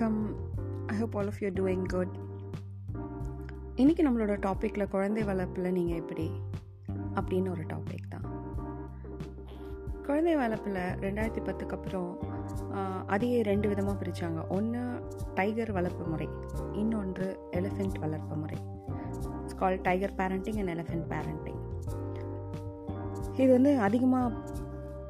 வணக்கம். I hope all of you doing good இன்றைக்கி நம்மளோட டாப்பிக்கில் குழந்தை வளர்ப்பில் நீங்கள் எப்படி? அப்படின்னு ஒரு டாபிக் தான். குழந்தை வளர்ப்பில் ரெண்டாயிரத்தி பத்துக்கு அப்புறம் அதையே ரெண்டு விதமாக பிரித்தாங்க ஒன்று டைகர் வளர்ப்பு முறை இன்னொன்று எலிஃபெண்ட் வளர்ப்பு முறை. It's call tiger parenting and elephant parenting இது வந்து அதிகமாக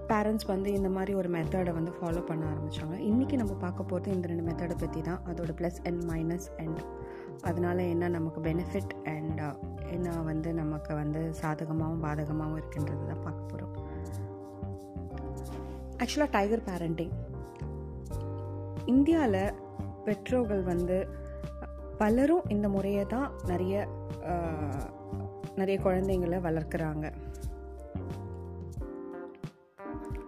பேரண்ட்ஸ் வந்து இந்த மாதிரி ஒரு மெத்தடை வந்து ஃபாலோ பண்ண ஆரம்பித்தாங்க இன்றைக்கி நம்ம பார்க்க போகிறது இந்த ரெண்டு மெத்தடை பற்றி தான். அதோட ப்ளஸ் அண்ட் மைனஸ் அண்ட் அதனால என்ன நமக்கு பெனிஃபிட் அண்ட் என்ன வந்து நமக்கு வந்து சாதகமாகவும் பாதகமாகவும் இருக்குன்றது தான் பார்க்க போகிறோம் ஆக்சுவலாக டைகர் பேரண்டிங் இந்தியாவில் பெற்றோர்கள் வந்து பலரும் இந்த முறையை தான் நிறைய நிறைய குழந்தைங்களை வளர்க்குறாங்க.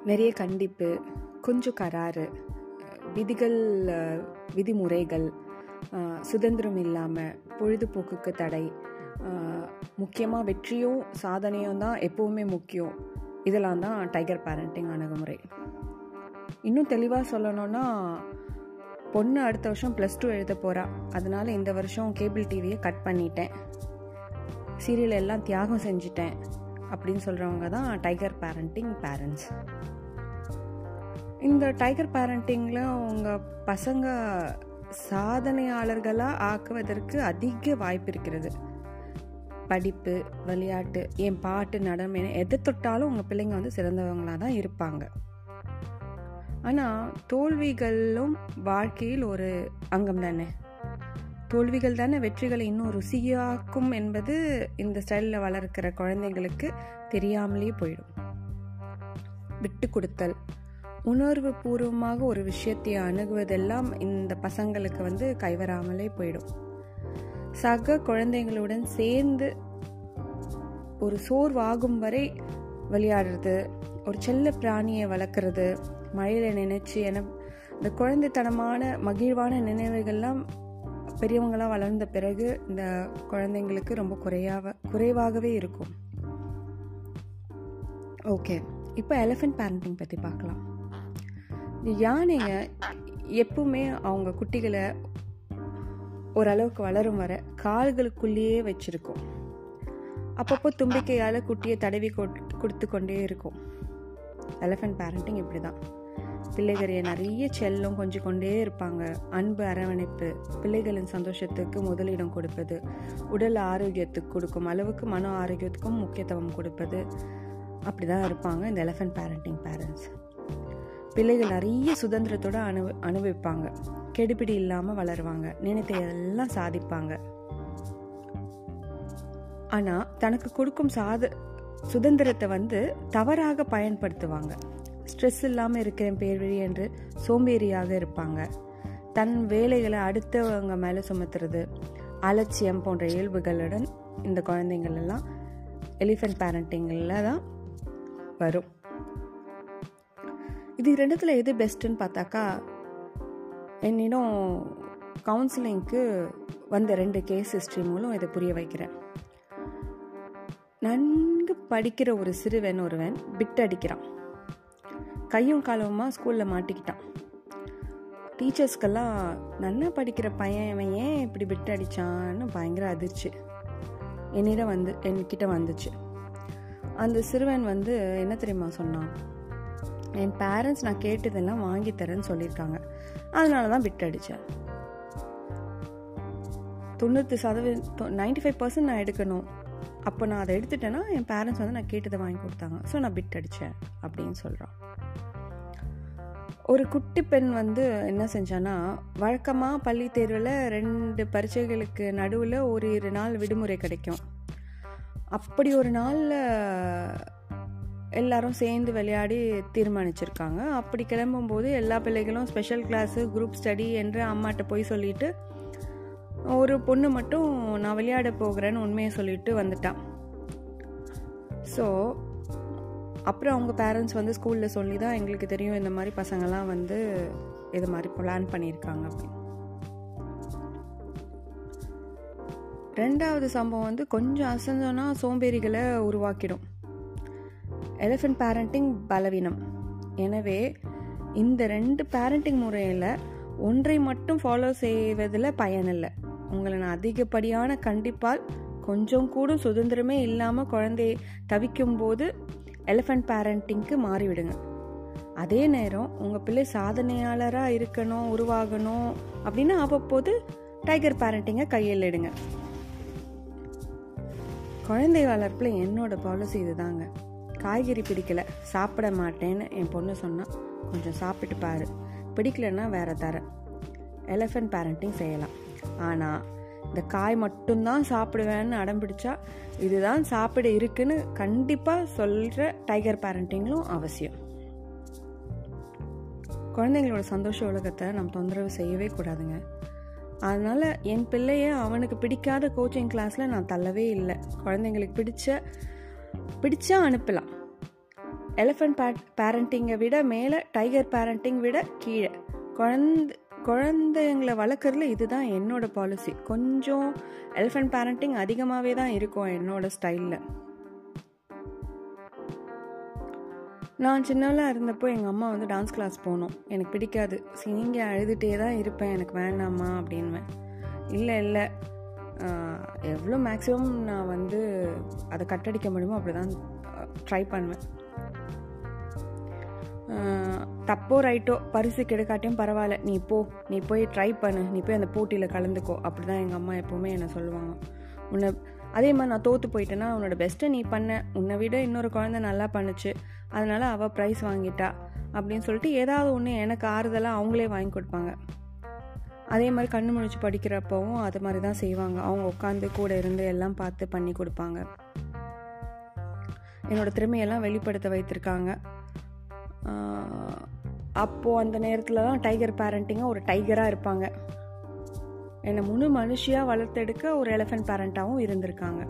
நிறைய கண்டிப்பு கொஞ்சம் கராறு விதிகள் விதிமுறைகள் சுதந்திரம் இல்லாமல் பொழுதுபோக்குக்கு தடை முக்கியமாக வெற்றியும் சாதனையும் தான் எப்போவுமே முக்கியம். இதெல்லாம் தான் டைகர் பேரண்டிங் அணுகுமுறை. இன்னும் தெளிவாக சொல்லணும்னா பொண்ணு அடுத்த வருஷம் ப்ளஸ் டூ எழுத போகிறா அதனால் இந்த வருஷம் கேபிள் டிவியை கட் பண்ணிட்டேன். சீரியல் எல்லாம் தியாகம் செஞ்சுட்டேன். அப்படின்னு சொல்கிறவங்க தான் டைகர் பேரண்டிங் பேரண்ட்ஸ் இந்த டைகர் பேரண்டிங்கில் உங்கள் பசங்க சாதனையாளர்களாக ஆக்குவதற்கு அதிக வாய்ப்பு இருக்கிறது. படிப்பு விளையாட்டு என் பாட்டு நடனம் என எதை தொட்டாலும் உங்கள் பிள்ளைங்க வந்து சிறந்தவங்களாக தான் இருப்பாங்க. ஆனால் தோல்விகளும் வாழ்க்கையில் ஒரு அங்கம் தானே தோல்விகள் தானே வெற்றிகளை இன்னும் ருசியாக்கும் என்பது இந்த ஸ்டைலில் வளர்க்கிற குழந்தைங்களுக்கு தெரியாமலே போயிடும். விட்டு கொடுத்தல். உணர்வு பூர்வமாக ஒரு விஷயத்தை அணுகுவதெல்லாம் இந்த பசங்களுக்கு வந்து கைவராமலே போயிடும். சக குழந்தைங்களுடன் சேர்ந்து ஒரு சோர்வாகும் வரை விளையாடுறது ஒரு செல்ல பிராணியை வளர்க்குறது மழையில் நினைச்சு என இந்த குழந்தைத்தனமான மகிழ்வான நினைவுகள்லாம் பெரியவங்களாக வளர்ந்த பிறகு இந்த குழந்தைங்களுக்கு ரொம்ப குறையாவ குறைவாகவே இருக்கும். ஓகே இப்போ எலிஃபென்ட் பேரண்டிங் பற்றி பார்க்கலாம். இந்த யானைங்க எப்பவுமே அவங்க குட்டிகளை ஓரளவுக்கு வளரும் வர கால்களுக்குள்ளேயே வச்சுருக்கோம். அப்பப்போ தும்பிக்கையால் குட்டியை தடவி கொட்- கொடுத்து கொண்டே இருக்கும். எலிஃபென்ட் பேரண்டிங் இப்படி தான் பிள்ளைகளைய நிறைய செல்லம் கொஞ்சம் கொண்டே இருப்பாங்க. அன்பு அரவணைப்பு பிள்ளைகளின் சந்தோஷத்துக்கு முதலிடம் கொடுப்பது உடல் ஆரோக்கியத்துக்கு கொடுக்கும் அளவுக்கு மன ஆரோக்கியத்துக்கும் முக்கியத்துவம் கொடுப்பது. அப்படி தான் இருப்பாங்க இந்த எலிஃபென்ட் பேரண்டிங் பேரண்ட்ஸ் பிள்ளைகள் நிறைய சுதந்திரத்தோட அனு அனுபவிப்பாங்க. கெடுபிடி இல்லாமல் வளருவாங்க. நினைத்த எல்லாம் சாதிப்பாங்க. ஆனால் தனக்கு கொடுக்கும் சாத சுதந்திரத்தை வந்து தவறாக பயன்படுத்துவாங்க. ஸ்ட்ரெஸ் இல்லாமல் இருக்கிற பேர்வழி என்று சோம்பேறியாக இருப்பாங்க. தன் வேலைகளை அடுத்தவங்க மேலே சுமத்துறது அலட்சியம் போன்ற இயல்புகளுடன் இந்த குழந்தைங்கள் எல்லாம் எலிஃபென்ட் பேரண்டிங்கில் தான் வரும். இது ரெண்டுத்தில் எது பெஸ்ட்டுன்னு பார்த்தாக்கா என்னிடம் கவுன்சிலிங்க்கு வந்த ரெண்டு கேஸ் ஹிஸ்ட்ரி மூலம் இதை புரிய வைக்கிறேன். நன்கு படிக்கிற ஒரு சிறுவன் ஒருவன் பிட் அடிக்கிறான் கையும் காலவுமா ஸ்கூலில் மாட்டிக்கிட்டான். டீச்சர்ஸ்க்கெல்லாம் நல்லா படிக்கிற பையன் இவன் ஏன் இப்படி பிட் அடிச்சான்னு பயங்கர அதிர்ச்சி. என்னிடம் வந்து என்கிட்ட வந்துச்சு. அந்த சிறுவன் வந்து என்ன தெரியுமா சொன்னான்? என் பேரண்ட்ஸ் நான் கேட்டதெல்லாம் வாங்கி தரேன்னு சொல்லியிருக்காங்க. அதனால தான் பிட் அடித்தேன் தொண்ணூற்றி சதவீதம் நைன்டி ஃபைவ் பர்சன்ட் நான் எடுக்கணும். அப்போ நான் அதை எடுத்துட்டேன்னா என் பேரண்ட்ஸ் வந்து நான் கேட்டதை வாங்கி கொடுத்தாங்க. ஸோ நான் பிட் அடித்தேன் அப்படின்னு சொல்கிறான் ஒரு குட்டி பெண் வந்து என்ன செஞ்சான்னா வழக்கமாக பள்ளி தேர்வில் ரெண்டு பரீட்சைகளுக்கு நடுவில் ஒரு இரு நாள் விடுமுறை கிடைக்கும். அப்படி ஒரு நாளில் எல்லாரும் சேர்ந்து விளையாடி தீர்மானிச்சிருக்காங்க. அப்படி கிளம்பும்போது எல்லா பிள்ளைகளும் ஸ்பெஷல் கிளாஸு குரூப் ஸ்டடி என்று அம்மாட்ட போய் சொல்லிட்டு ஒரு பொண்ணு மட்டும் நான் விளையாட போகிறேன்னு உண்மையை சொல்லிட்டு வந்துட்டான் ஸோ அப்புறம் அவங்க பேரண்ட்ஸ் வந்து ஸ்கூலில் சொல்லி தான் எங்களுக்கு தெரியும் இந்த மாதிரி பசங்கள்லாம் வந்து இது மாதிரி பிளான் பண்ணியிருக்காங்க அப்படின்னு. ரெண்டாவது சம்பவம் வந்து கொஞ்சம் அசஞ்சோன்னா சோம்பேறிகளை உருவாக்கிடும். எலிஃபென்ட் பேரண்டிங் பலவீனம். எனவே இந்த ரெண்டு பேரண்டிங் முறையில் ஒன்றை மட்டும் ஃபாலோ செய்வதில் பயனில்லை உங்களை நான் அதிகப்படியான கண்டிப்பால் கொஞ்சம் கூட சுதந்திரமே இல்லாமல் குழந்தையை தவிக்கும் போது எலிஃபண்ட் பேரண்டிங்க்கு மாறிவிடுங்க. அதே நேரம் உங்கள் பிள்ளை சாதனையாளராக இருக்கணும் உருவாகணும் அப்படின்னு அவ்வப்போது டைகர் பேரண்டிங்கை கையில் எடுங்க குழந்தை வளர்ப்பில் என்னோட பாலிசி இதுதாங்க. காய்கறி பிடிக்கல சாப்பிட மாட்டேன்னு என் பொண்ணு சொன்னால் கொஞ்சம் சாப்பிட்டு பாரு. பிடிக்கலன்னா வேற தர. எலஃபண்ட் பேரண்டிங் செய்யலாம். ஆனால் இந்த காய் மட்டும்தான் சாப்பிடுவேன்னு அடம் பிடிச்சா இதுதான் சாப்பிட இருக்குன்னு கண்டிப்பாக சொல்கிற டைகர் பேரண்டிங்களும் அவசியம். குழந்தைங்களோட சந்தோஷ உலகத்தை நம்ம தொந்தரவு செய்யவே கூடாதுங்க. அதனால் என் பிள்ளைய அவனுக்கு பிடிக்காத கோச்சிங் கிளாஸில் நான் தள்ளவே இல்லை. குழந்தைங்களுக்கு பிடிச்ச பிடிச்சா அனுப்பலாம். எலிஃபண்ட் பே பேரண்டிங்கை விட மேலே டைகர் பேரண்டிங் விட கீழே. குழந்த குழந்தைங்களை வளர்க்குறதுல இதுதான் என்னோட பாலிசி கொஞ்சம் எலிஃபண்ட் பேரண்டிங் அதிகமாகவே தான் இருக்கும் என்னோட ஸ்டைலில் நான் சின்னவளாக இருந்தப்போ எங்கள் அம்மா வந்து டான்ஸ் கிளாஸ் போனோம். எனக்கு பிடிக்காது. சிங்கிங்க அழுதுகிட்டே தான் இருப்பேன். எனக்கு வேணாமா அப்படின்வேன் இல்லை இல்லை. எவ்வளோ மேக்ஸிமம் நான் வந்து அதை கட்டடிக்க முடியுமோ அப்படி தான் ட்ரை பண்ணுவேன். தப்போ ரைட்டோ பரிசு கெடுக்காட்டியும் பரவாயில்ல. நீ போ நீ போய் ட்ரை பண்ணு. நீ போய் அந்த போட்டியில் கலந்துக்கோ. அப்படி தான் எங்கள் அம்மா எப்போவுமே என்னை சொல்லுவாங்க. உன்னை அதே மாதிரி நான் தோற்று போயிட்டேன்னா உன்னோட பெஸ்ட்டை நீ பண்ண. உன்னை விட இன்னொரு குழந்தை நல்லா பண்ணுச்சு. அதனால் அவள் ப்ரைஸ் வாங்கிட்டா அப்படின்னு சொல்லிட்டு ஏதாவது ஒன்று எனக்கு ஆறுதலாக அவங்களே வாங்கி கொடுப்பாங்க. அதே மாதிரி கண்ணு முழிச்சு படிக்கிறப்பவும் அது மாதிரி தான் செய்வாங்க. அவங்க உட்காந்து கூட இருந்து எல்லாம் பார்த்து பண்ணி கொடுப்பாங்க. என்னோடய திறமையெல்லாம் வெளிப்படுத்த வைத்திருக்காங்க. அப்போது அந்த நேரத்தில் தான் டைகர் பேரண்டிங்காக ஒரு டைகராக இருப்பாங்க. என்னை முழு மனுஷியாக வளர்த்தெடுக்க ஒரு எலஃபென்ட் பேரண்ட்டாகவும் இருந்திருக்காங்க.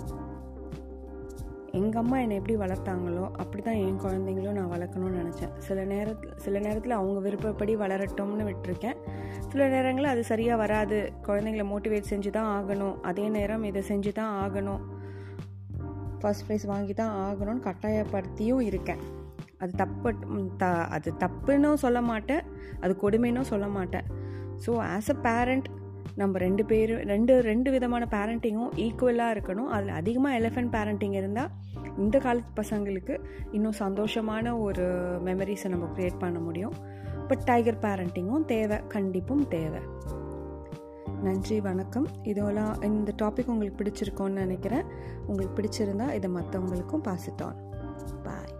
எங்கள் அம்மா என்னை எப்படி வளர்த்தாங்களோ அப்படி தான் என் குழந்தைங்களும் நான் வளர்க்கணும்னு நினச்சேன். சில நேரத்தில் சில நேரத்தில் அவங்க விருப்பப்படி வளரட்டும்னு விட்டுருக்கேன். சில நேரங்களில் அது சரியாக வராது. குழந்தைங்கள மோட்டிவேட் செஞ்சு தான் ஆகணும். அதே நேரம் இதை செஞ்சு தான் ஆகணும். ஃபஸ்ட் ப்ரைஸ் வாங்கி தான் ஆகணும்னு கட்டாயப்படுத்தியும் இருக்கேன். அது தப்பு த அது தப்புன்னும் சொல்ல மாட்டேன். அது கொடுமைன்னும் சொல்ல மாட்டேன். ஸோ ஆஸ் அ பேரண்ட் நம்ம ரெண்டு பேரும் ரெண்டு ரெண்டு விதமான பேரண்டிங்கும் ஈக்குவலாக இருக்கணும். அதில் அதிகமாக எலஃபென்ட் பேரண்டிங் இருந்தால் இந்த காலத்து பசங்களுக்கு இன்னும் சந்தோஷமான ஒரு மெமரிஸை நம்ம க்ரியேட் பண்ண முடியும். பட் டைகர் பேரண்டிங்கும் தேவை கண்டிப்பும் தேவை. நன்றி வணக்கம். இதெல்லாம் இந்த டாபிக் உங்களுக்கு பிடிச்சிருக்கோன்னு நினைக்கிறேன். உங்களுக்கு பிடிச்சிருந்தா இதை மற்றவங்களுக்கும் பாசிட்டான் பாய்